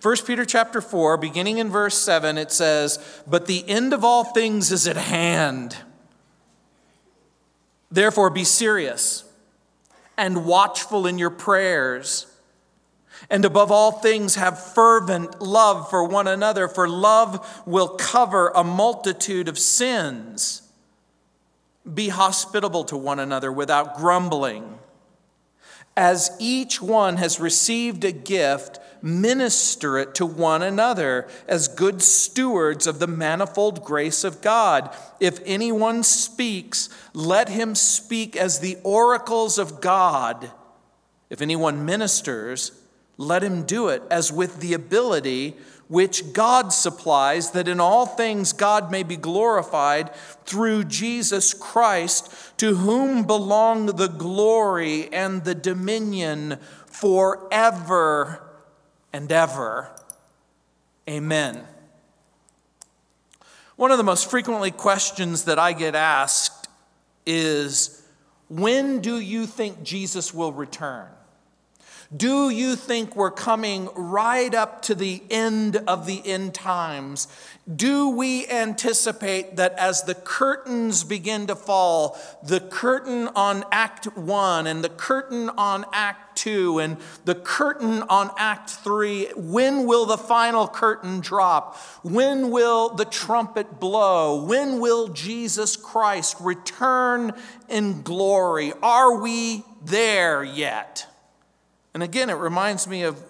1 Peter chapter 4, beginning in verse 7, it says, But the end of all things is at hand. Therefore, be serious and watchful in your prayers. And above all things, have fervent love for one another, for love will cover a multitude of sins. Be hospitable to one another without grumbling. As each one has received a gift, minister it to one another as good stewards of the manifold grace of God. If anyone speaks, let him speak as the oracles of God. If anyone ministers, let him do it as with the ability which God supplies, that in all things God may be glorified through Jesus Christ, to whom belong the glory and the dominion forever and ever. Amen. One of the most frequently questions that I get asked is when do you think Jesus will return? Do you think we're coming right up to the end of the end times? Do we anticipate that as the curtains begin to fall, the curtain on Act 1 and the curtain on Act 2 and the curtain on Act 3, when will the final curtain drop? When will the trumpet blow? When will Jesus Christ return in glory? Are we there yet? And again, it reminds me of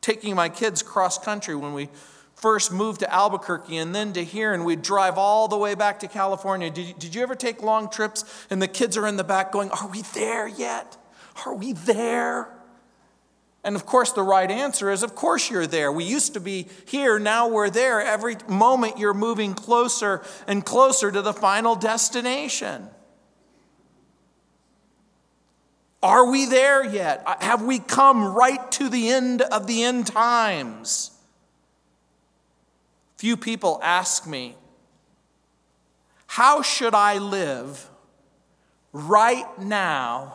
taking my kids cross country when we first moved to Albuquerque and then to here, and we'd drive all the way back to California. Did you, did you ever take long trips and the kids are in the back going, Are we there yet? Are we there? And of course, the right answer is, Of course, you're there. We used to be here, now we're there. Every moment you're moving closer and closer to the final destination. Are we there yet? Uh, have we come right to the end of the end times? Few people ask me, How should I live right now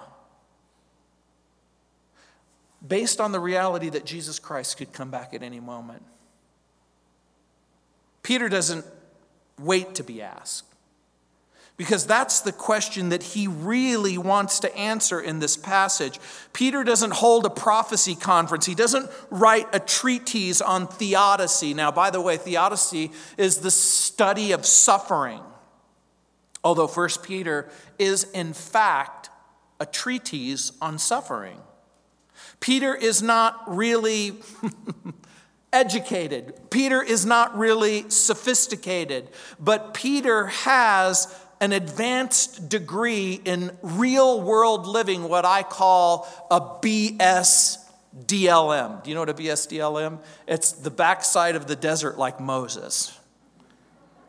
based on the reality that Jesus Christ could come back at any moment? Peter doesn't wait to be asked because that's the question that he really wants to answer in this passage. Peter doesn't hold a prophecy conference, he doesn't write a treatise on theodicy. Now, by the way, theodicy is the study of suffering, although First Peter is, in fact, a treatise on suffering. Peter is not really. educated. Peter is not really sophisticated, but Peter has an advanced degree in real world living, what I call a BS DLM. Do you know what a BS DLM? It's the backside of the desert like Moses.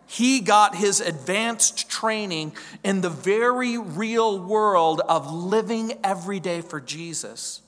He got his advanced training in the very real world of living every day for Jesus.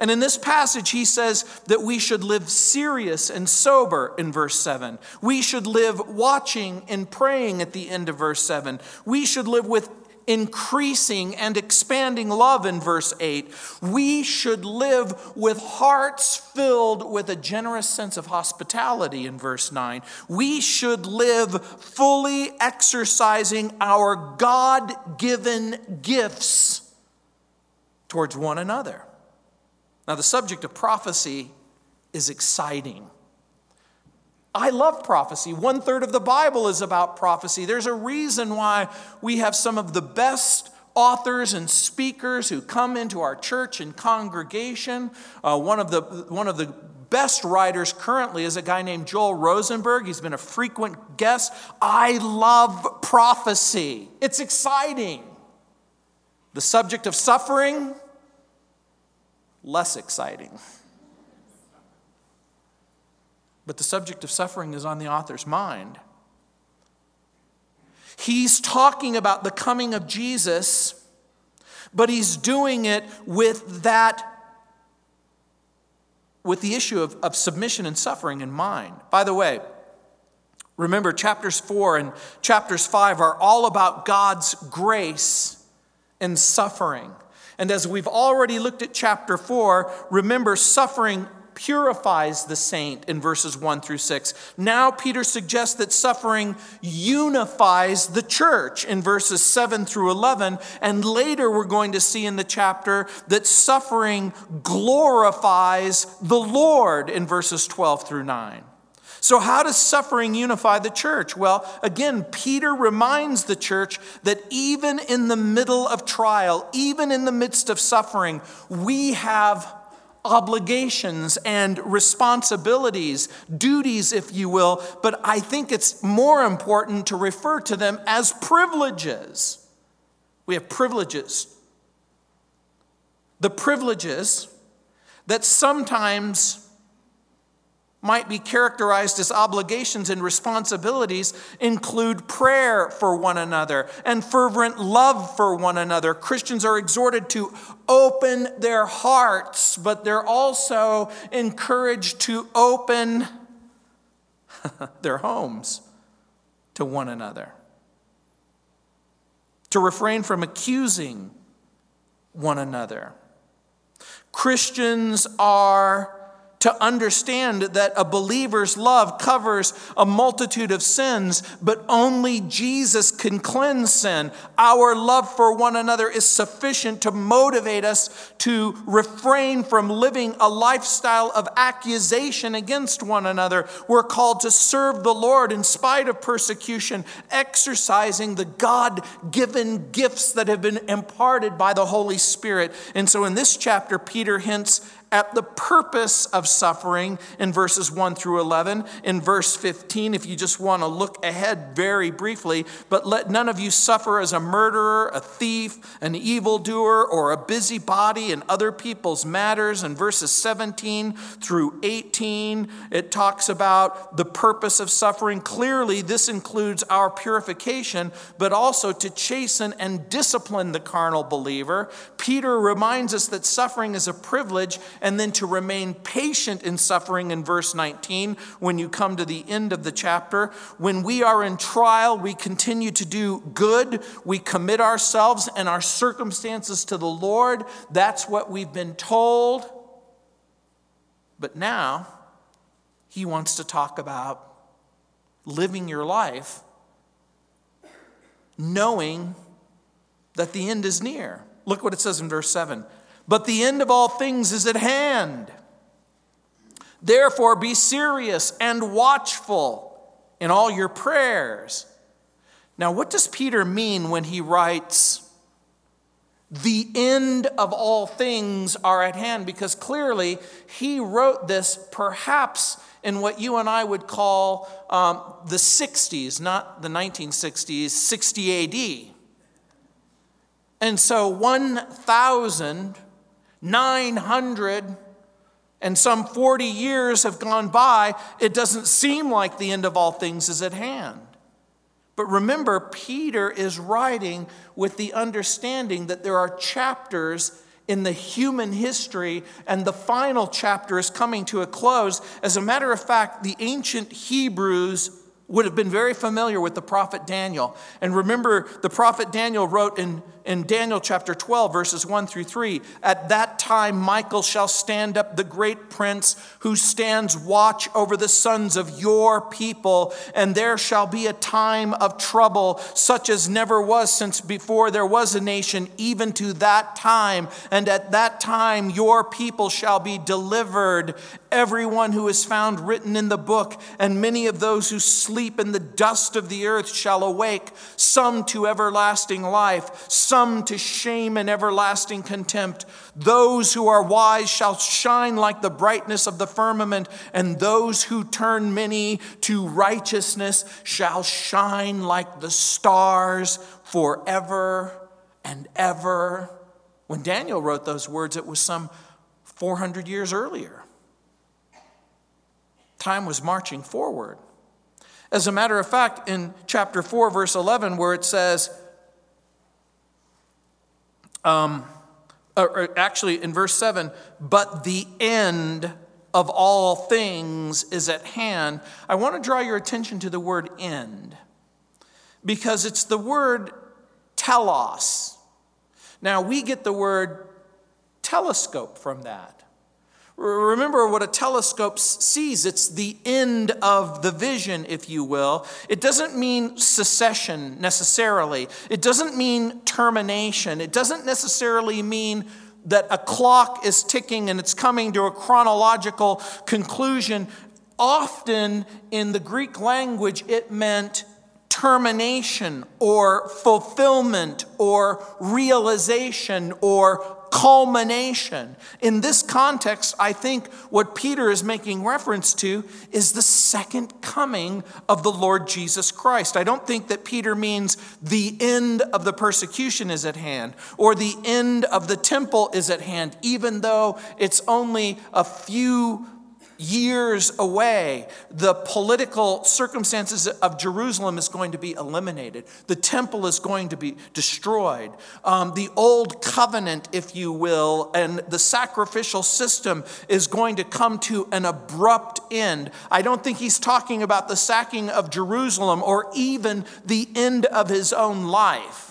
And in this passage, he says that we should live serious and sober in verse 7. We should live watching and praying at the end of verse 7. We should live with increasing and expanding love in verse 8. We should live with hearts filled with a generous sense of hospitality in verse 9. We should live fully exercising our God given gifts towards one another. Now, the subject of prophecy is exciting. I love prophecy. One third of the Bible is about prophecy. There's a reason why we have some of the best authors and speakers who come into our church and congregation. Uh, one, of the, one of the best writers currently is a guy named Joel Rosenberg. He's been a frequent guest. I love prophecy, it's exciting. The subject of suffering, less exciting. But the subject of suffering is on the author's mind. He's talking about the coming of Jesus, but he's doing it with that with the issue of, of submission and suffering in mind. By the way, remember chapters 4 and chapters 5 are all about God's grace and suffering. And as we've already looked at chapter 4, remember, suffering purifies the saint in verses 1 through 6. Now, Peter suggests that suffering unifies the church in verses 7 through 11. And later, we're going to see in the chapter that suffering glorifies the Lord in verses 12 through 9. So, how does suffering unify the church? Well, again, Peter reminds the church that even in the middle of trial, even in the midst of suffering, we have obligations and responsibilities, duties, if you will, but I think it's more important to refer to them as privileges. We have privileges. The privileges that sometimes might be characterized as obligations and responsibilities include prayer for one another and fervent love for one another. Christians are exhorted to open their hearts, but they're also encouraged to open their homes to one another, to refrain from accusing one another. Christians are to understand that a believer's love covers a multitude of sins, but only Jesus can cleanse sin. Our love for one another is sufficient to motivate us to refrain from living a lifestyle of accusation against one another. We're called to serve the Lord in spite of persecution, exercising the God given gifts that have been imparted by the Holy Spirit. And so in this chapter, Peter hints at the purpose of suffering in verses 1 through 11. In verse 15, if you just want to look ahead very briefly, but let none of you suffer as a murderer, a thief, an evildoer, or a busybody in other people's matters. In verses 17 through 18, it talks about the purpose of suffering. Clearly, this includes our purification, but also to chasten and discipline the carnal believer. Peter reminds us that suffering is a privilege and then to remain patient in suffering in verse 19 when you come to the end of the chapter. When we are in trial, we continue to do good, we commit ourselves and our circumstances to the Lord. That's what we've been told. But now, he wants to talk about living your life knowing that the end is near. Look what it says in verse 7 but the end of all things is at hand. Therefore, be serious and watchful in all your prayers. Now, what does Peter mean when he writes, the end of all things are at hand? Because clearly he wrote this perhaps in what you and I would call um, the 60s, not the 1960s, 60 AD. And so 1,000 900 and some 40 years have gone by, it doesn't seem like the end of all things is at hand. But remember, Peter is writing with the understanding that there are chapters in the human history, and the final chapter is coming to a close. As a matter of fact, the ancient Hebrews would have been very familiar with the prophet Daniel. And remember, the prophet Daniel wrote in in Daniel chapter 12, verses 1 through 3 At that time, Michael shall stand up, the great prince who stands watch over the sons of your people, and there shall be a time of trouble, such as never was since before there was a nation, even to that time. And at that time, your people shall be delivered, everyone who is found written in the book, and many of those who sleep in the dust of the earth shall awake, some to everlasting life some to shame and everlasting contempt. Those who are wise shall shine like the brightness of the firmament, and those who turn many to righteousness shall shine like the stars forever and ever. When Daniel wrote those words, it was some 400 years earlier. Time was marching forward. As a matter of fact, in chapter 4, verse 11, where it says, um, or actually, in verse 7, but the end of all things is at hand. I want to draw your attention to the word end because it's the word telos. Now, we get the word telescope from that. Remember what a telescope sees. It's the end of the vision, if you will. It doesn't mean secession necessarily, it doesn't mean termination, it doesn't necessarily mean that a clock is ticking and it's coming to a chronological conclusion. Often in the Greek language, it meant termination or fulfillment or realization or culmination. In this context, I think what Peter is making reference to is the second coming of the Lord Jesus Christ. I don't think that Peter means the end of the persecution is at hand or the end of the temple is at hand, even though it's only a few years away, the political circumstances of Jerusalem is going to be eliminated. The temple is going to be destroyed. Um, the old covenant, if you will, and the sacrificial system is going to come to an abrupt end. I don't think he's talking about the sacking of Jerusalem or even the end of his own life.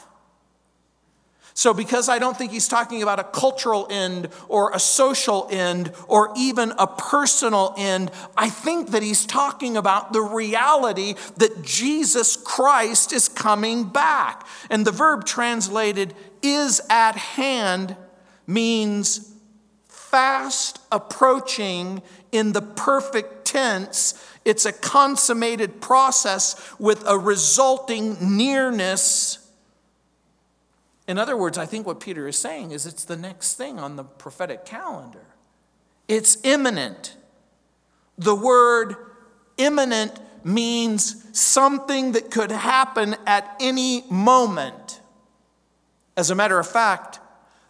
So, because I don't think he's talking about a cultural end or a social end or even a personal end, I think that he's talking about the reality that Jesus Christ is coming back. And the verb translated is at hand means fast approaching in the perfect tense. It's a consummated process with a resulting nearness in other words, I think what Peter is saying is it's the next thing on the prophetic calendar. It's imminent. The word imminent means something that could happen at any moment. As a matter of fact,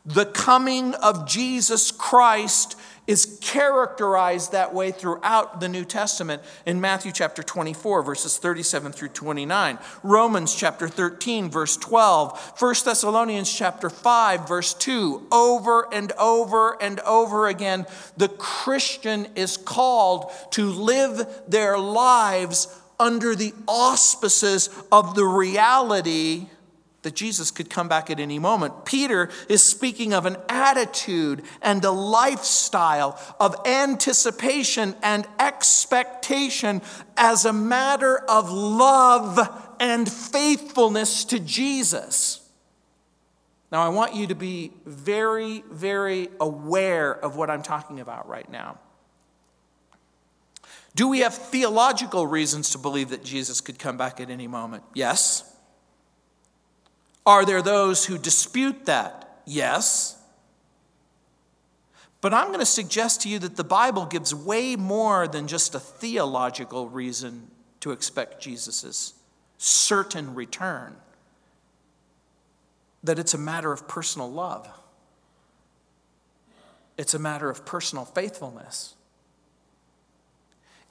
the coming of Jesus Christ is characterized that way throughout the New Testament in Matthew chapter 24, verses 37 through 29, Romans chapter 13, verse 12, 1 Thessalonians chapter 5, verse 2. Over and over and over again, the Christian is called to live their lives under the auspices of the reality that Jesus could come back at any moment. Peter is speaking of an attitude and a lifestyle of anticipation and expectation as a matter of love and faithfulness to Jesus. Now, I want you to be very, very aware of what I'm talking about right now. Do we have theological reasons to believe that Jesus could come back at any moment? Yes. Are there those who dispute that? Yes. But I'm going to suggest to you that the Bible gives way more than just a theological reason to expect Jesus' certain return, that it's a matter of personal love, it's a matter of personal faithfulness.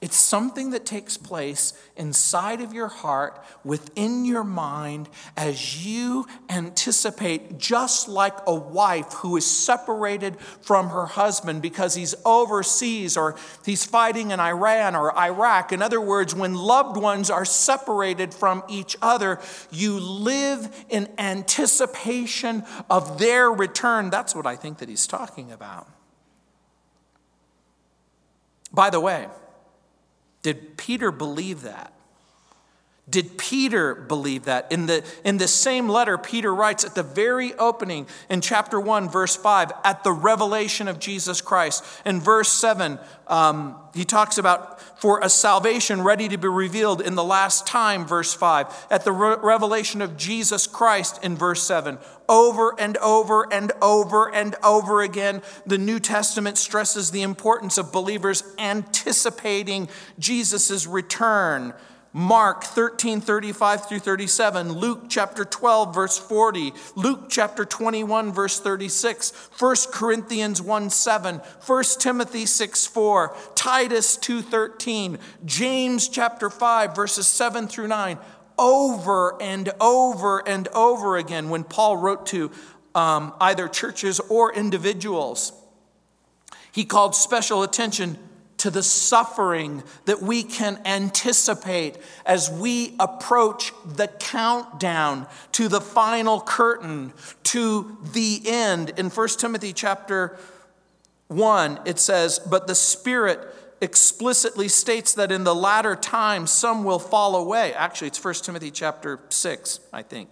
It's something that takes place inside of your heart, within your mind, as you anticipate, just like a wife who is separated from her husband because he's overseas or he's fighting in Iran or Iraq. In other words, when loved ones are separated from each other, you live in anticipation of their return. That's what I think that he's talking about. By the way, did Peter believe that? Did Peter believe that? In the, in the same letter, Peter writes at the very opening in chapter 1, verse 5, at the revelation of Jesus Christ. In verse 7, um, he talks about for a salvation ready to be revealed in the last time, verse 5. At the re- revelation of Jesus Christ in verse 7. Over and over and over and over again, the New Testament stresses the importance of believers anticipating Jesus' return Mark 13, 35 through 37, Luke chapter 12, verse 40, Luke chapter 21, verse 36, 1 Corinthians 1, 7, 1 Timothy 6, 4, Titus 2, 13, James chapter 5, verses 7 through 9, over and over and over again when Paul wrote to um, either churches or individuals. He called special attention to the suffering that we can anticipate as we approach the countdown to the final curtain to the end in 1 timothy chapter 1, it says, But the Spirit explicitly states that in the latter times some will fall away. Actually, it's 1 Timothy chapter 6, I think.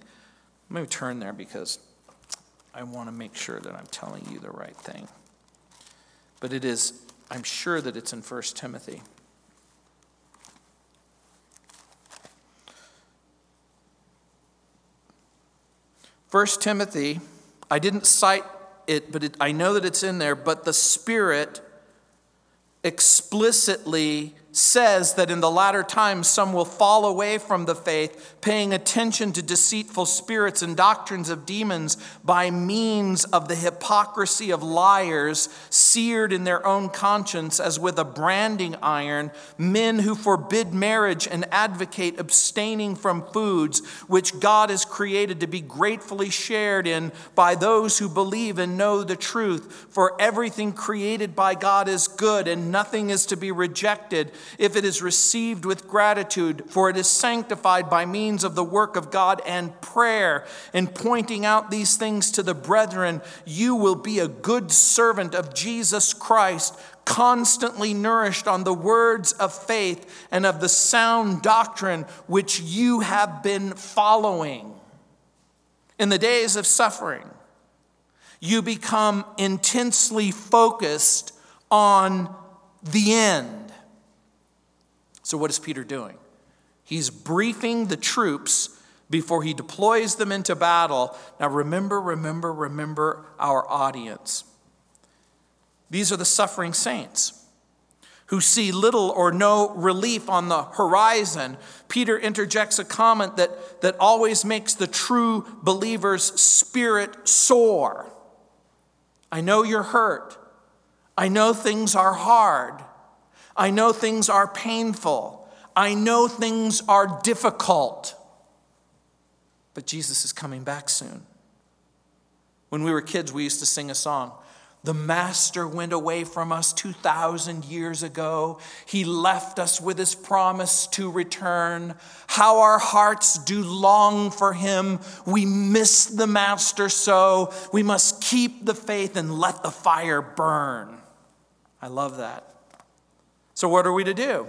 Let me turn there because I want to make sure that I'm telling you the right thing. But it is, I'm sure that it's in 1 Timothy. First Timothy, I didn't cite it, but it, I know that it's in there. But the Spirit explicitly says that in the latter times some will fall away from the faith, paying attention to deceitful spirits and doctrines of demons by means of the hypocrisy of liars, seared in their own conscience as with a branding iron, men who forbid marriage and advocate abstaining from foods which God has created to be gratefully shared in by those who believe and know the truth. For everything created by God is good, and nothing is to be rejected if it is received with gratitude, for it is sanctified by means of the work of God and prayer. In pointing out these things to the brethren, you will be a good servant of Jesus Christ, constantly nourished on the words of faith and of the sound doctrine which you have been following. In the days of suffering, you become intensely focused on the end so, what is Peter doing? He's briefing the troops before he deploys them into battle. Now, remember, remember, remember our audience. These are the suffering saints who see little or no relief on the horizon. Peter interjects a comment that, that always makes the true believer's spirit soar. I know you're hurt. I know things are hard. I know things are painful. I know things are difficult. But Jesus is coming back soon. When we were kids, we used to sing a song. The Master went away from us 2,000 years ago. He left us with his promise to return. How our hearts do long for him. We miss the Master so. We must keep the faith and let the fire burn. I love that. So, what are we to do?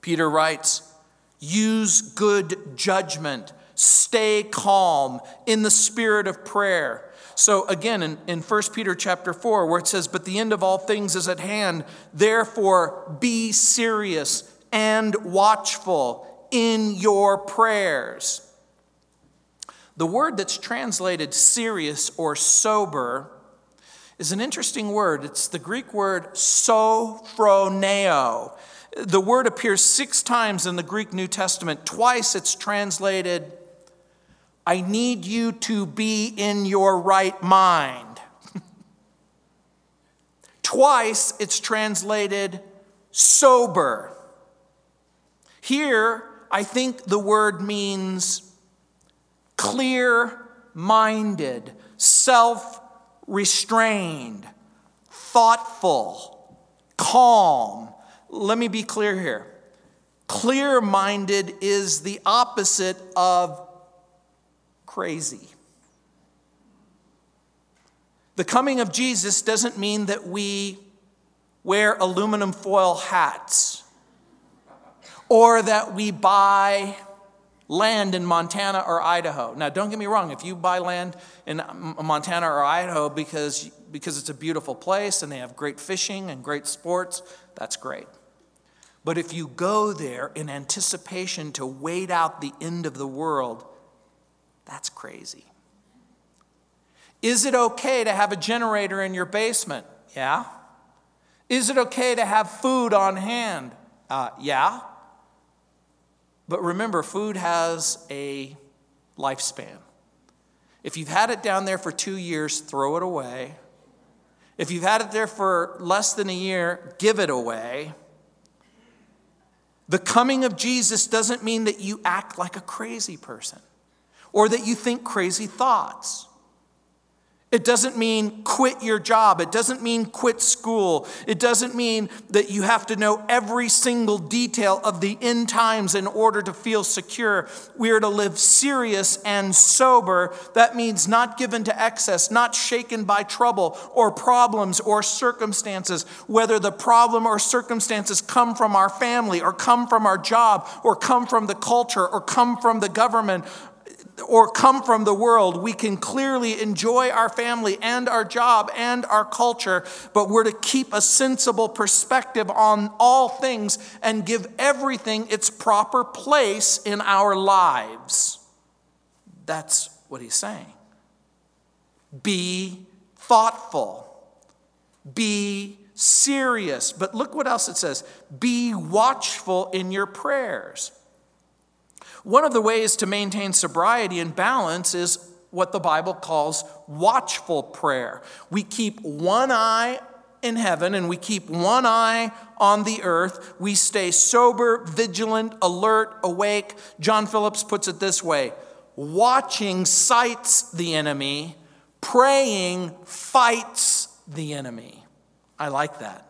Peter writes, use good judgment, stay calm in the spirit of prayer. So again, in, in 1 Peter chapter 4, where it says, But the end of all things is at hand, therefore be serious and watchful in your prayers. The word that's translated serious or sober is an interesting word. It's the Greek word sophroneo. The word appears six times in the Greek New Testament. Twice it's translated, I need you to be in your right mind. Twice it's translated sober. Here, I think the word means clear minded, self restrained, thoughtful, calm. Let me be clear here. Clear minded is the opposite of crazy. The coming of Jesus doesn't mean that we wear aluminum foil hats or that we buy land in Montana or Idaho. Now, don't get me wrong, if you buy land in Montana or Idaho because, because it's a beautiful place and they have great fishing and great sports, that's great. But if you go there in anticipation to wait out the end of the world, that's crazy. Is it okay to have a generator in your basement? Yeah. Is it okay to have food on hand? Uh, yeah. But remember, food has a lifespan. If you've had it down there for two years, throw it away. If you've had it there for less than a year, give it away. The coming of Jesus doesn't mean that you act like a crazy person or that you think crazy thoughts. It doesn't mean quit your job. It doesn't mean quit school. It doesn't mean that you have to know every single detail of the end times in order to feel secure. We are to live serious and sober. That means not given to excess, not shaken by trouble or problems or circumstances, whether the problem or circumstances come from our family or come from our job or come from the culture or come from the government or come from the world, we can clearly enjoy our family and our job and our culture, but we're to keep a sensible perspective on all things and give everything its proper place in our lives. That's what he's saying. Be thoughtful, be serious. But look what else it says be watchful in your prayers. One of the ways to maintain sobriety and balance is what the Bible calls watchful prayer. We keep one eye in heaven and we keep one eye on the earth. We stay sober, vigilant, alert, awake. John Phillips puts it this way watching sights the enemy, praying fights the enemy. I like that.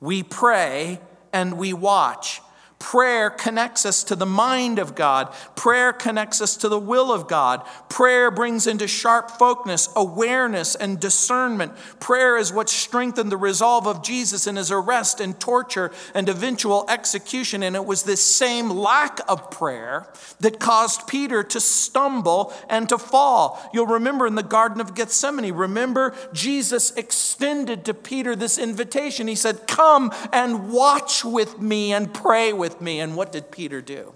We pray and we watch. Prayer connects us to the mind of God. Prayer connects us to the will of God. Prayer brings into sharp focus awareness and discernment. Prayer is what strengthened the resolve of Jesus in his arrest and torture and eventual execution. And it was this same lack of prayer that caused Peter to stumble and to fall. You'll remember in the Garden of Gethsemane, remember Jesus extended to Peter this invitation. He said, Come and watch with me and pray with with me. And what did Peter do?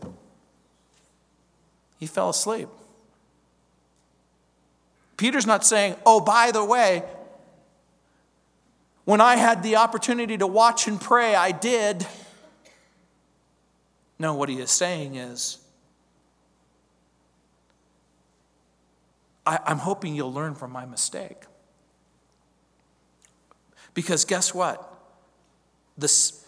He fell asleep. Peter's not saying, oh, by the way, when I had the opportunity to watch and pray, I did. No, what he is saying is, I, am hoping you'll learn from my mistake. Because guess what? This,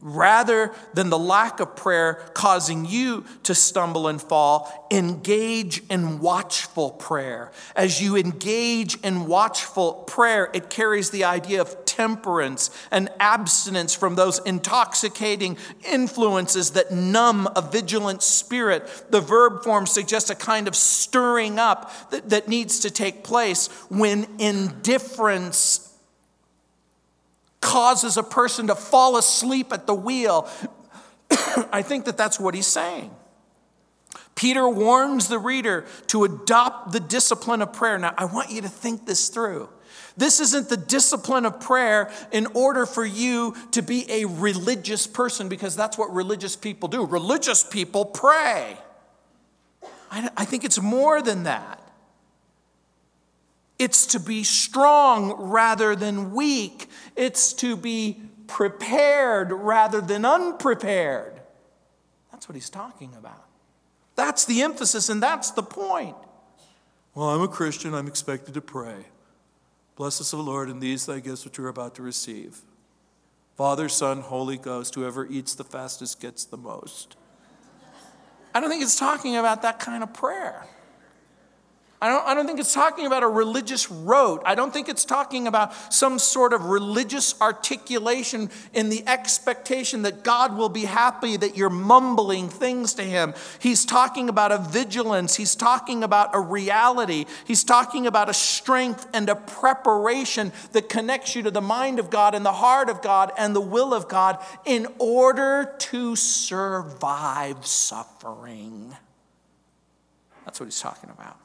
Rather than the lack of prayer causing you to stumble and fall, engage in watchful prayer. As you engage in watchful prayer, it carries the idea of temperance and abstinence from those intoxicating influences that numb a vigilant spirit. The verb form suggests a kind of stirring up that, that needs to take place when indifference causes a person to fall asleep at the wheel. I think that that's what he's saying. Peter warns the reader to adopt the discipline of prayer. Now, I want you to think this through. This isn't the discipline of prayer in order for you to be a religious person, because that's what religious people do. Religious people pray. I, think it's more than that. It's to be strong rather than weak. It's to be prepared rather than unprepared. That's what he's talking about. That's the emphasis and that's the point. Well, I'm a Christian, I'm expected to pray. Bless us, O Lord, and these thy gifts which we're about to receive. Father, Son, Holy Ghost, whoever eats the fastest gets the most. I don't think it's talking about that kind of prayer. I don't, I don't think it's talking about a religious rote. I don't think it's talking about some sort of religious articulation in the expectation that God will be happy that you're mumbling things to Him. He's talking about a vigilance. He's talking about a reality. He's talking about a strength and a preparation that connects you to the mind of God and the heart of God and the will of God in order to survive suffering. That's what He's talking about.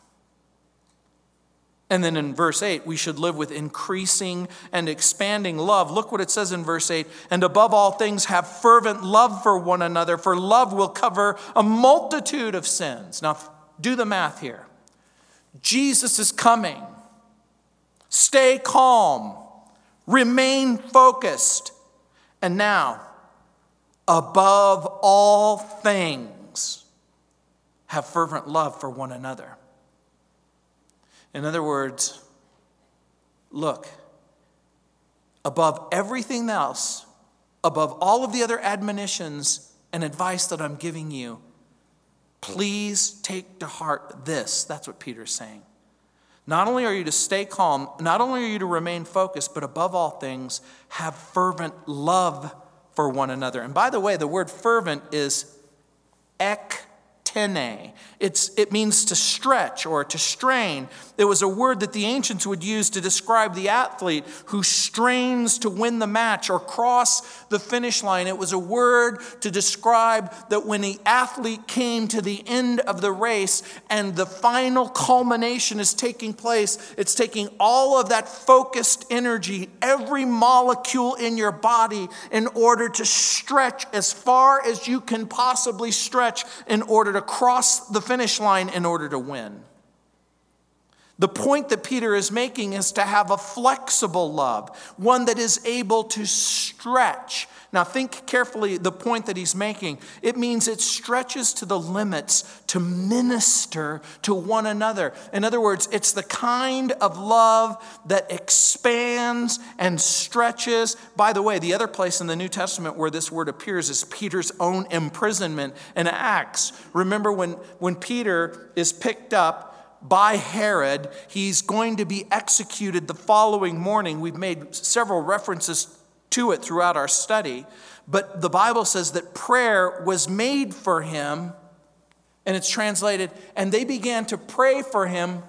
And then in verse 8, we should live with increasing and expanding love. Look what it says in verse 8. And above all things, have fervent love for one another, for love will cover a multitude of sins. Now, do the math here. Jesus is coming. Stay calm, remain focused. And now, above all things, have fervent love for one another. In other words, look, above everything else, above all of the other admonitions and advice that I'm giving you, please take to heart this. That's what Peter's saying. Not only are you to stay calm, not only are you to remain focused, but above all things, have fervent love for one another. And by the way, the word fervent is ek tene. It's, it means to stretch or to strain. It was a word that the ancients would use to describe the athlete who strains to win the match or cross the finish line. It was a word to describe that when the athlete came to the end of the race and the final culmination is taking place, it's taking all of that focused energy, every molecule in your body, in order to stretch as far as you can possibly stretch in order to cross the finish line in order to win. The point that Peter is making is to have a flexible love, one that is able to stretch. Now, think carefully the point that he's making. It means it stretches to the limits to minister to one another. In other words, it's the kind of love that expands and stretches. By the way, the other place in the New Testament where this word appears is Peter's own imprisonment in Acts. Remember when, when Peter is picked up by Herod. He's going to be executed the following morning. We've made several references to it throughout our study. But the Bible says that prayer was made for him, and it's translated, and they began to pray for him,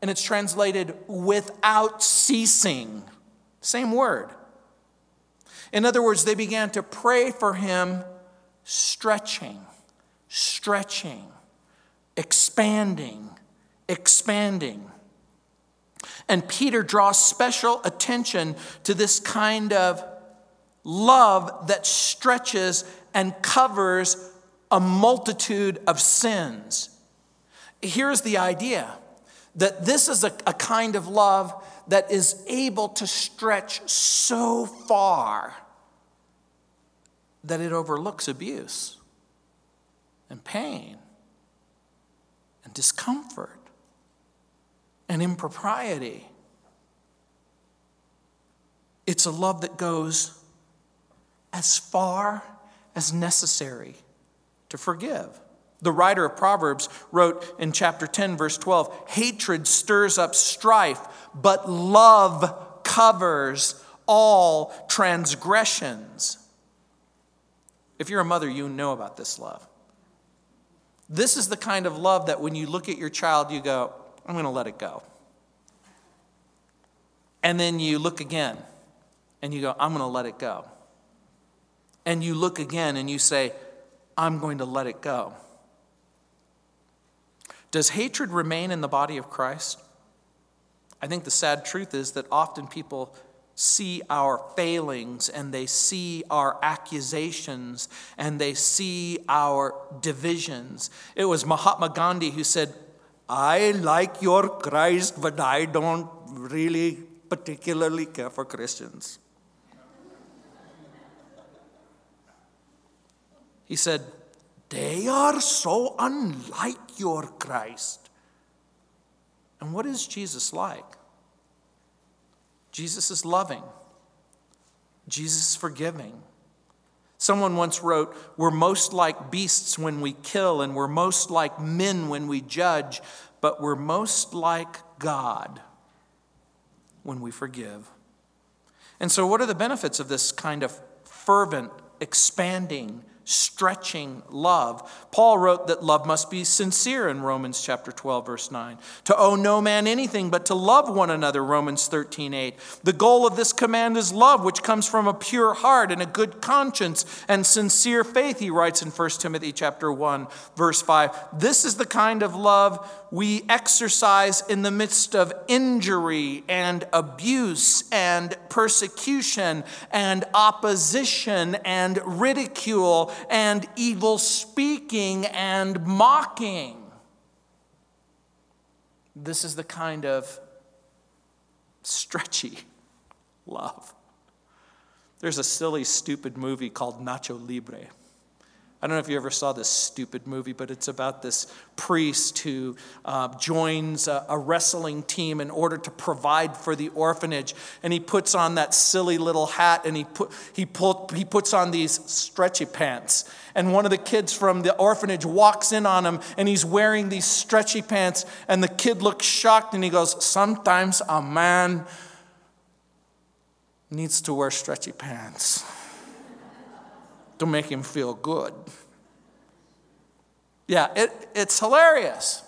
and it's translated without ceasing. Same word. In other words, they began to pray for him, stretching, stretching, expanding, expanding. And Peter draws special attention to this kind of love that stretches and covers a multitude of sins. Here's the idea that this is a, a kind of love that is able to stretch so far that it overlooks abuse and pain and discomfort and impropriety. It's a love that goes as far as necessary to forgive. The writer of Proverbs wrote in chapter 10, verse 12 Hatred stirs up strife, but love covers all transgressions. If you're a mother, you know about this love. This is the kind of love that when you look at your child, you go, I'm going to let it go. And then you look again and you go, I'm going to let it go. And you look again and you say, I'm going to let it go. Does hatred remain in the body of Christ? I think the sad truth is that often people see our failings and they see our accusations and they see our divisions. It was Mahatma Gandhi who said, I like your Christ, but I don't really particularly care for Christians. He said, They are so unlike your Christ. And what is Jesus like? Jesus is loving, Jesus is forgiving. Someone once wrote, We're most like beasts when we kill, and we're most like men when we judge, but we're most like God when we forgive. And so, what are the benefits of this kind of fervent, expanding, stretching love. Paul wrote that love must be sincere in Romans chapter 12 verse 9. To owe no man anything but to love one another Romans 13:8. The goal of this command is love which comes from a pure heart and a good conscience and sincere faith he writes in 1 Timothy chapter 1 verse 5. This is the kind of love we exercise in the midst of injury and abuse and persecution and opposition and ridicule and evil speaking and mocking. This is the kind of stretchy love. There's a silly, stupid movie called Nacho Libre. I don't know if you ever saw this stupid movie, but it's about this priest who uh, joins a, a, wrestling team in order to provide for the orphanage. And he puts on that silly little hat and he, put, he, pull, he puts on these stretchy pants. And one of the kids from the orphanage walks in on him and he's wearing these stretchy pants. And the kid looks shocked and he goes, Sometimes a man needs to wear stretchy pants to make him feel good. Yeah, it, it's hilarious.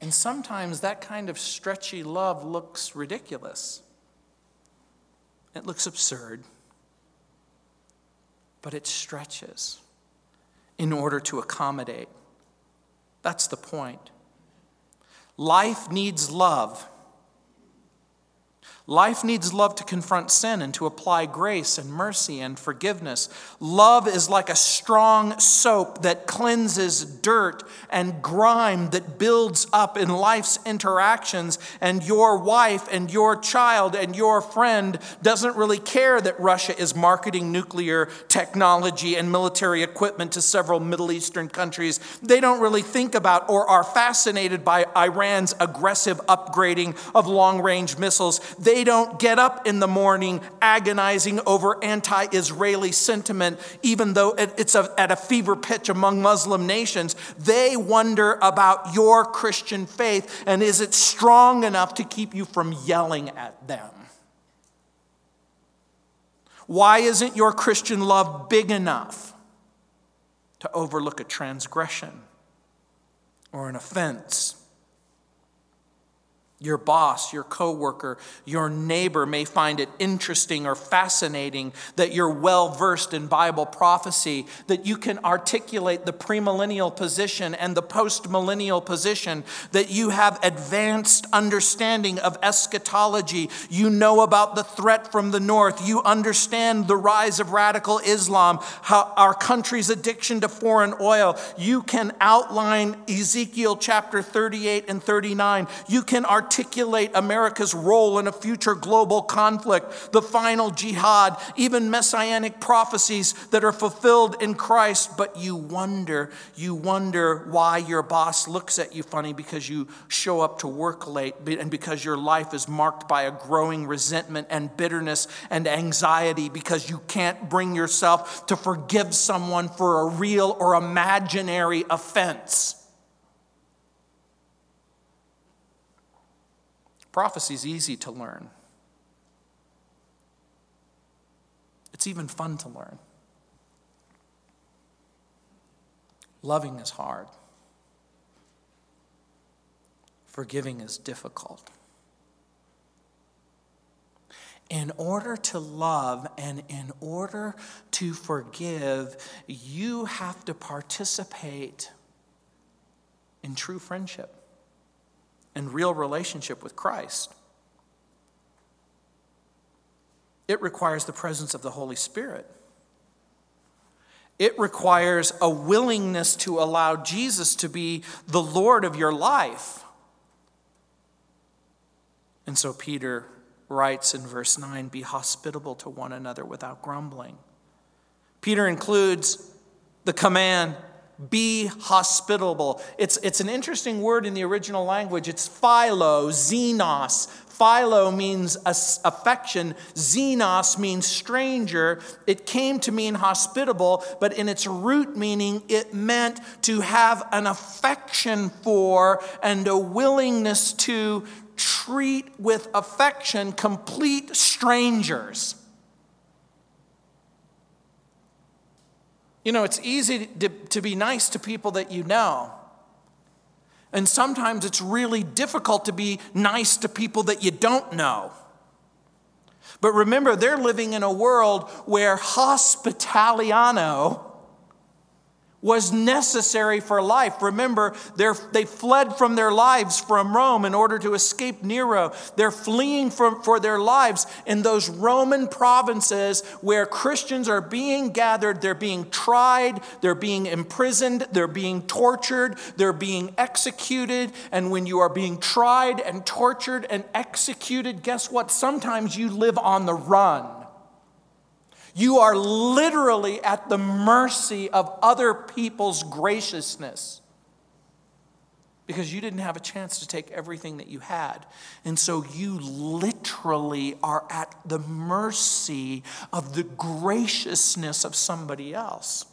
And sometimes that kind of stretchy love looks ridiculous. It looks absurd. But it stretches in order to accommodate. That's the point. Life needs love. Life needs love to confront sin and to apply grace and mercy and forgiveness. Love is like a strong soap that cleanses dirt and grime that builds up in life's interactions. And your wife and your child and your friend doesn't really care that Russia is marketing nuclear technology and military equipment to several Middle Eastern countries. They don't really think about or are fascinated by Iran's aggressive upgrading of long range missiles. They they don't get up in the morning agonizing over anti Israeli sentiment, even though it's at a fever pitch among Muslim nations. They wonder about your Christian faith and is it strong enough to keep you from yelling at them? Why isn't your Christian love big enough to overlook a transgression or an offense? Your boss, your coworker, your neighbor may find it interesting or fascinating that you're well versed in Bible prophecy, that you can articulate the premillennial position and the postmillennial position, that you have advanced understanding of eschatology. You know about the threat from the north. You understand the rise of radical Islam, how our country's addiction to foreign oil. You can outline Ezekiel chapter 38 and 39. You can articulate articulate America's role in a future global conflict, the final jihad, even messianic prophecies that are fulfilled in Christ. But you wonder, you wonder why your boss looks at you funny because you show up to work late and because your life is marked by a growing resentment and bitterness and anxiety because you can't bring yourself to forgive someone for a real or imaginary offense. Prophecy is easy to learn. It's even fun to learn. Loving is hard. Forgiving is difficult. In order to love and in order to forgive, you have to participate in true friendship and real relationship with Christ. It requires the presence of the Holy Spirit. It requires a willingness to allow Jesus to be the Lord of your life. And so Peter writes in verse 9 be hospitable to one another without grumbling. Peter includes the command be hospitable. It's, it's an interesting word in the original language. It's philo, xenos. Philo means affection, xenos means stranger. It came to mean hospitable, but in its root meaning, it meant to have an affection for and a willingness to treat with affection complete strangers. You know, it's easy to, to be nice to people that you know. And sometimes it's really difficult to be nice to people that you don't know. But remember, they're living in a world where hospitaliano was necessary for life. Remember, they fled from their lives from Rome in order to escape Nero. They're fleeing from, for their lives in those Roman provinces where Christians are being gathered, they're being tried, they're being imprisoned, they're being tortured, they're being executed. And when you are being tried and tortured and executed, guess what? Sometimes you live on the run. You are literally at the mercy of other people's graciousness because you didn't have a chance to take everything that you had. And so you literally are at the mercy of the graciousness of somebody else.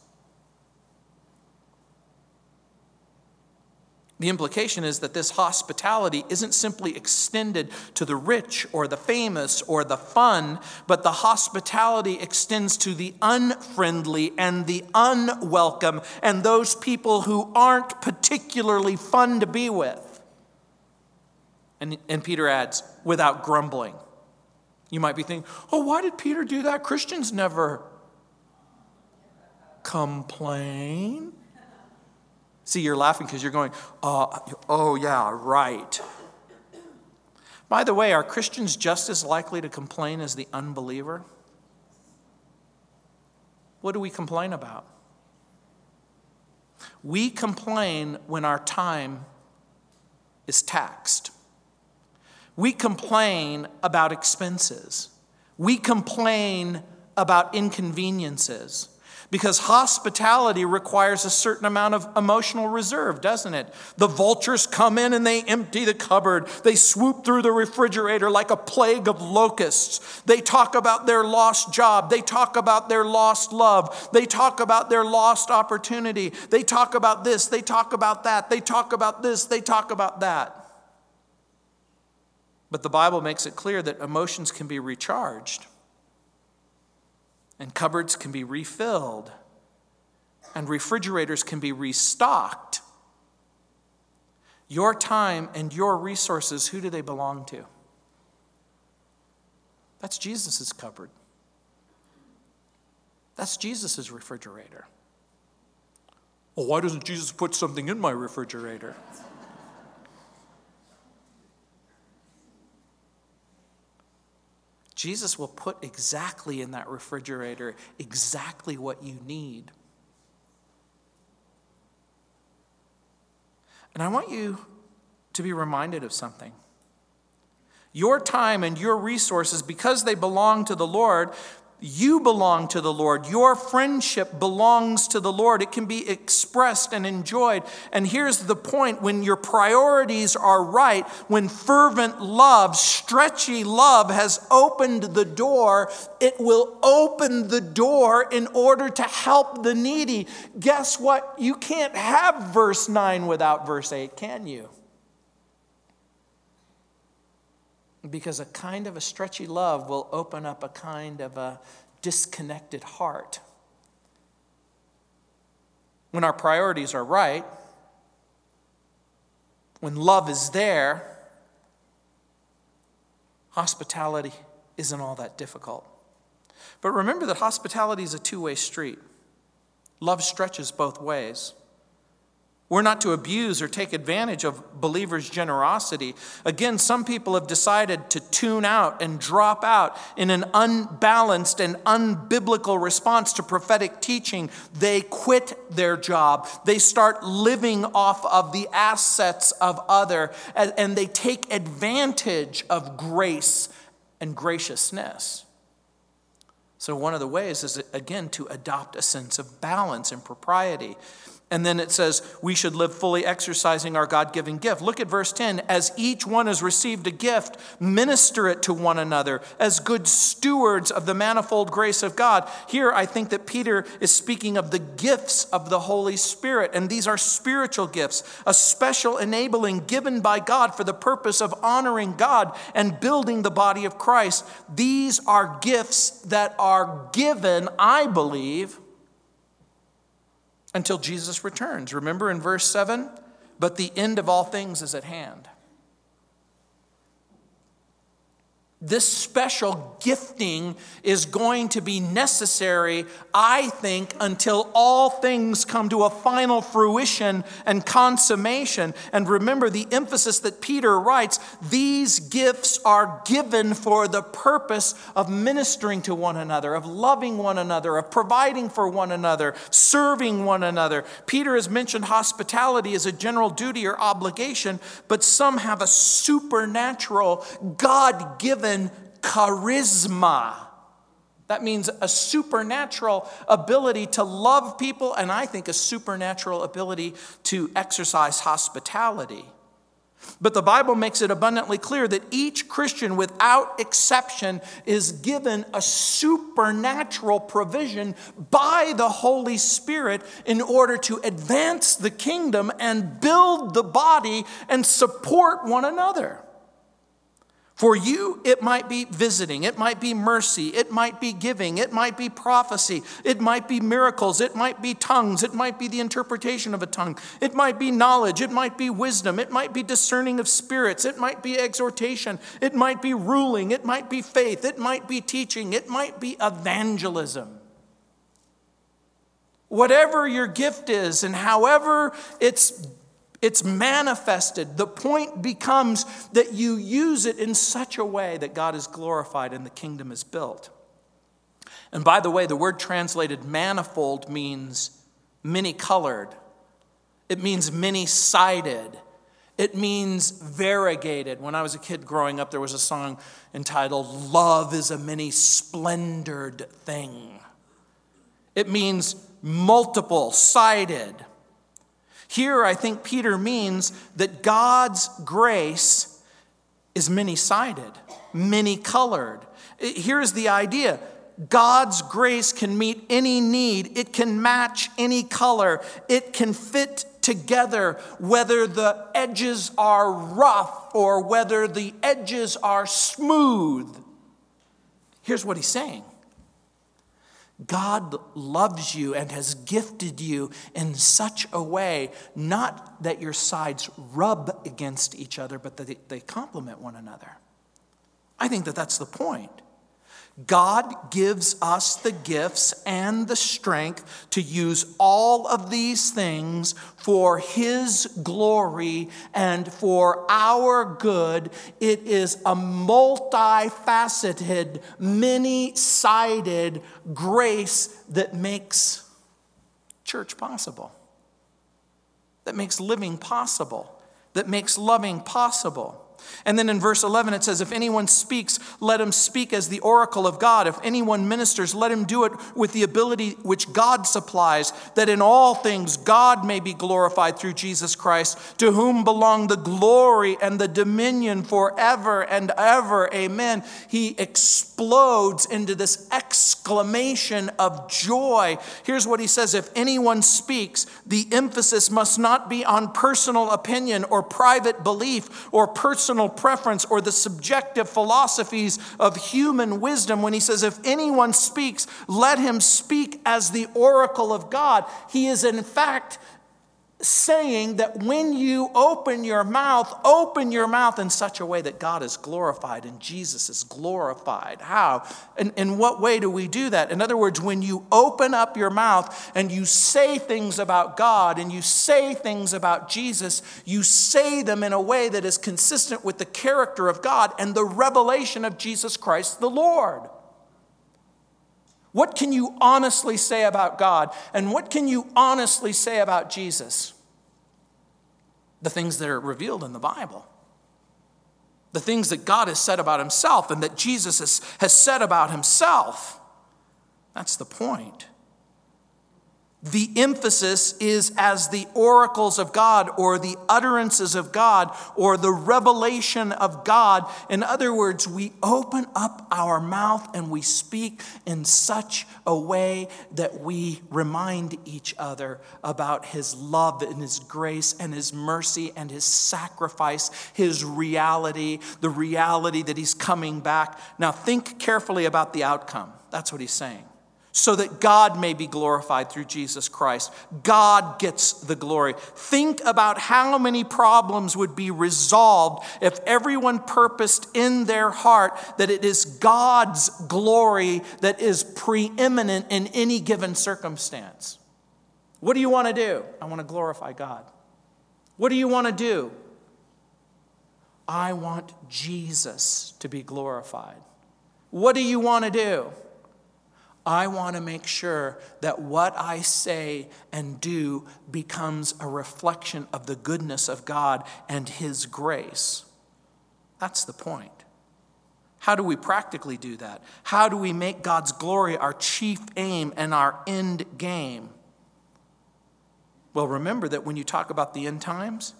The implication is that this hospitality isn't simply extended to the rich or the famous or the fun, but the hospitality extends to the unfriendly and the unwelcome and those people who aren't particularly fun to be with. And, and Peter adds, without grumbling. You might be thinking, oh, why did Peter do that? Christians never complain. See, you're laughing because you're going, uh, oh, yeah, right. By the way, are Christians just as likely to complain as the unbeliever? What do we complain about? We complain when our time is taxed. We complain about expenses. We complain about inconveniences. Because hospitality requires a certain amount of emotional reserve, doesn't it? The vultures come in and they empty the cupboard. They swoop through the refrigerator like a plague of locusts. They talk about their lost job. They talk about their lost love. They talk about their lost opportunity. They talk about this. They talk about that. They talk about this. They talk about that. But the Bible makes it clear that emotions can be recharged and cupboards can be refilled, and refrigerators can be restocked. Your time and your resources, who do they belong to? That's Jesus' cupboard. That's Jesus' refrigerator. Well, why doesn't Jesus put something in my refrigerator? Jesus will put exactly in that refrigerator exactly what you need. And I want you to be reminded of something. Your time and your resources, because they belong to the Lord, you belong to the Lord. Your friendship belongs to the Lord. It can be expressed and enjoyed. And here's the point when your priorities are right, when fervent love, stretchy love has opened the door, it will open the door in order to help the needy. Guess what? You can't have verse 9 without verse 8, can you? Because a kind of a stretchy love will open up a kind of a disconnected heart. When our priorities are right, when love is there, hospitality isn't all that difficult. But remember that hospitality is a two way street. Love stretches both ways. We're not to abuse or take advantage of believers' generosity. Again, some people have decided to tune out and drop out in an unbalanced and unbiblical response to prophetic teaching. They quit their job. They start living off of the assets of other and they take advantage of grace and graciousness. So, one of the ways is, again, to adopt a sense of balance and propriety. And then it says, we should live fully exercising our God given gift. Look at verse 10. As each one has received a gift, minister it to one another as good stewards of the manifold grace of God. Here, I think that Peter is speaking of the gifts of the Holy Spirit. And these are spiritual gifts, a special enabling given by God for the purpose of honoring God and building the body of Christ. These are gifts that are given, I believe until Jesus returns. Remember in verse 7? But the end of all things is at hand. This special gifting is going to be necessary, I think, until all things come to a final fruition and consummation. And remember the emphasis that Peter writes these gifts are given for the purpose of ministering to one another, of loving one another, of providing for one another, serving one another. Peter has mentioned hospitality as a general duty or obligation, but some have a supernatural, God given charisma That means a supernatural ability to love people, and I think a supernatural ability to exercise hospitality. But the Bible makes it abundantly clear that each Christian, without exception, is given a supernatural provision by the Holy Spirit in order to advance the kingdom and build the body and support one another. For you, it might be visiting, it might be mercy, it might be giving, it might be prophecy, it might be miracles, it might be tongues, it might be the interpretation of a tongue, it might be knowledge, it might be wisdom, it might be discerning of spirits, it might be exhortation, it might be ruling, it might be faith, it might be teaching, it might be evangelism. Whatever your gift is and however it's it's manifested. The point becomes that you use it in such a way that God is glorified and the kingdom is built. And by the way, the word translated manifold means many colored, it means many sided, it means variegated. When I was a kid growing up, there was a song entitled Love is a Many Splendored Thing. It means multiple sided. Here, I think Peter means that God's grace is many sided, many colored. Here's the idea God's grace can meet any need, it can match any color, it can fit together, whether the edges are rough or whether the edges are smooth. Here's what he's saying God loves you and has gifted you in such a way, not that your sides rub against each other, but that they complement one another. I think that that's the point. God gives us the gifts and the strength to use all of these things for His glory and for our good. It is a multifaceted, many sided grace that makes church possible, that makes living possible, that makes loving possible. And then in verse 11 it says, If anyone speaks, let him speak as the oracle of God. If anyone ministers, let him do it with the ability which God supplies, that in all things God may be glorified through Jesus Christ, to whom belong the glory and the dominion forever and ever. Amen. He explodes into this exclamation of joy. Here's what he says If anyone speaks, the emphasis must not be on personal opinion or private belief or personal personal preference or the subjective philosophies of human wisdom when he says, If anyone speaks, let him speak as the oracle of God. He is, in fact, saying that when you open your mouth, open your mouth in such a way that God is glorified and Jesus is glorified. How? And in what way do we do that? In other words, when you open up your mouth and you say things about God and you say things about Jesus, you say them in a way that is consistent with the character of God and the revelation of Jesus Christ the Lord. What can you honestly say about God? And what can you honestly say about Jesus? The things that are revealed in the Bible. The things that God has said about himself and that Jesus has, has said about himself. That's the point. The emphasis is as the oracles of God or the utterances of God or the revelation of God. In other words, we open up our mouth and we speak in such a way that we remind each other about His love and His grace and His mercy and His sacrifice, His reality, the reality that He's coming back. Now, think carefully about the outcome. That's what He's saying so that God may be glorified through Jesus Christ. God gets the glory. Think about how many problems would be resolved if everyone purposed in their heart that it is God's glory that is preeminent in any given circumstance. What do you want to do? I want to glorify God. What do you want to do? I want Jesus to be glorified. What do you want to do? I want to make sure that what I say and do becomes a reflection of the goodness of God and His grace. That's the point. How do we practically do that? How do we make God's glory our chief aim and our end game? Well, remember that when you talk about the end times,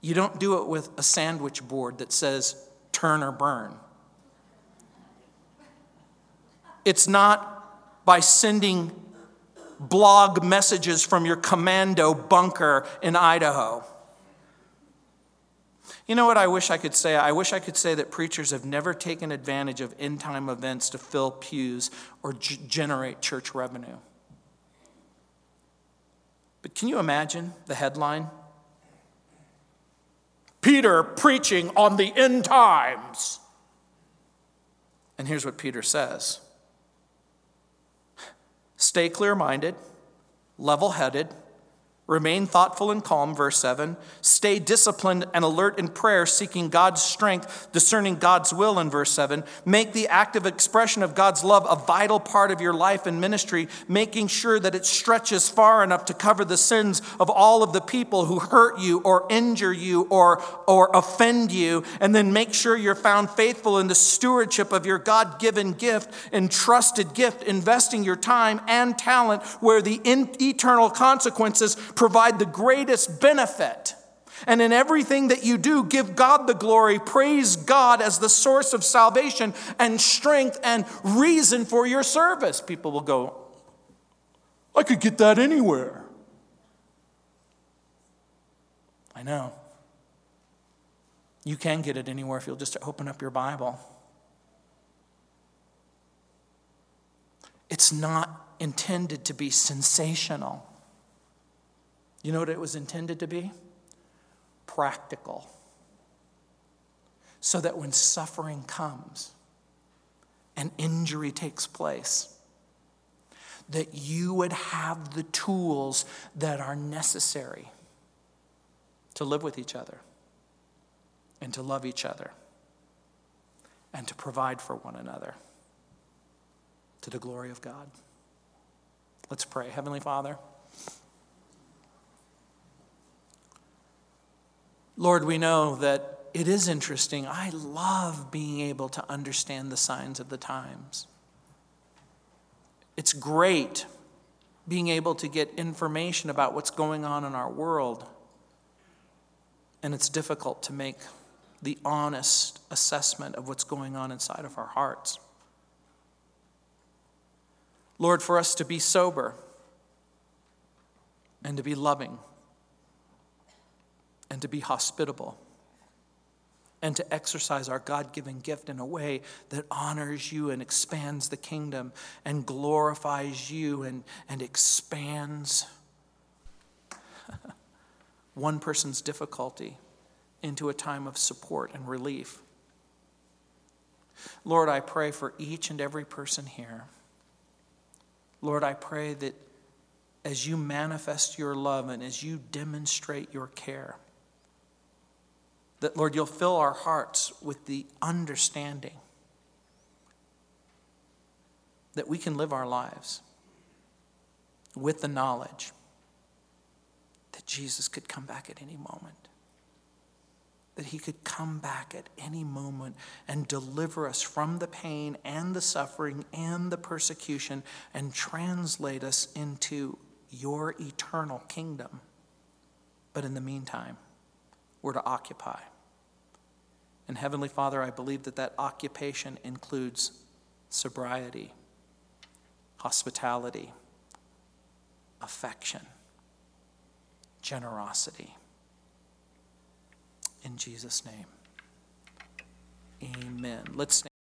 you don't do it with a sandwich board that says turn or burn. It's not by sending blog messages from your commando bunker in Idaho. You know what I wish I could say? I wish I could say that preachers have never taken advantage of end time events to fill pews or g- generate church revenue. But can you imagine the headline? Peter preaching on the end times. And here's what Peter says Stay clear minded, level headed, Remain thoughtful and calm, verse 7. Stay disciplined and alert in prayer, seeking God's strength, discerning God's will, in verse 7. Make the active expression of God's love a vital part of your life and ministry, making sure that it stretches far enough to cover the sins of all of the people who hurt you or injure you or, or offend you. And then make sure you're found faithful in the stewardship of your God given gift, entrusted gift, investing your time and talent where the in- eternal consequences provide the greatest benefit. And in everything that you do, give God the glory, praise God as the source of salvation and strength and reason for your service. People will go, I could get that anywhere. I know. You can get it anywhere if you'll just open up your Bible. It's not intended to be sensational. You know what it was intended to be? Practical. So that when suffering comes and injury takes place, that you would have the tools that are necessary to live with each other and to love each other and to provide for one another to the glory of God. Let's pray. Heavenly Father, Lord, we know that it is interesting. I love being able to understand the signs of the times. It's great being able to get information about what's going on in our world. And it's difficult to make the honest assessment of what's going on inside of our hearts. Lord, for us to be sober and to be loving and to be hospitable and to exercise our God given gift in a way that honors you and expands the kingdom and glorifies you and, and expands one person's difficulty into a time of support and relief. Lord, I pray for each and every person here. Lord, I pray that as you manifest your love and as you demonstrate your care, that, Lord, you'll fill our hearts with the understanding that we can live our lives with the knowledge that Jesus could come back at any moment. That he could come back at any moment and deliver us from the pain and the suffering and the persecution and translate us into your eternal kingdom. But in the meantime, we're to occupy. And Heavenly Father, I believe that that occupation includes sobriety, hospitality, affection, generosity. In Jesus' name, amen. Let's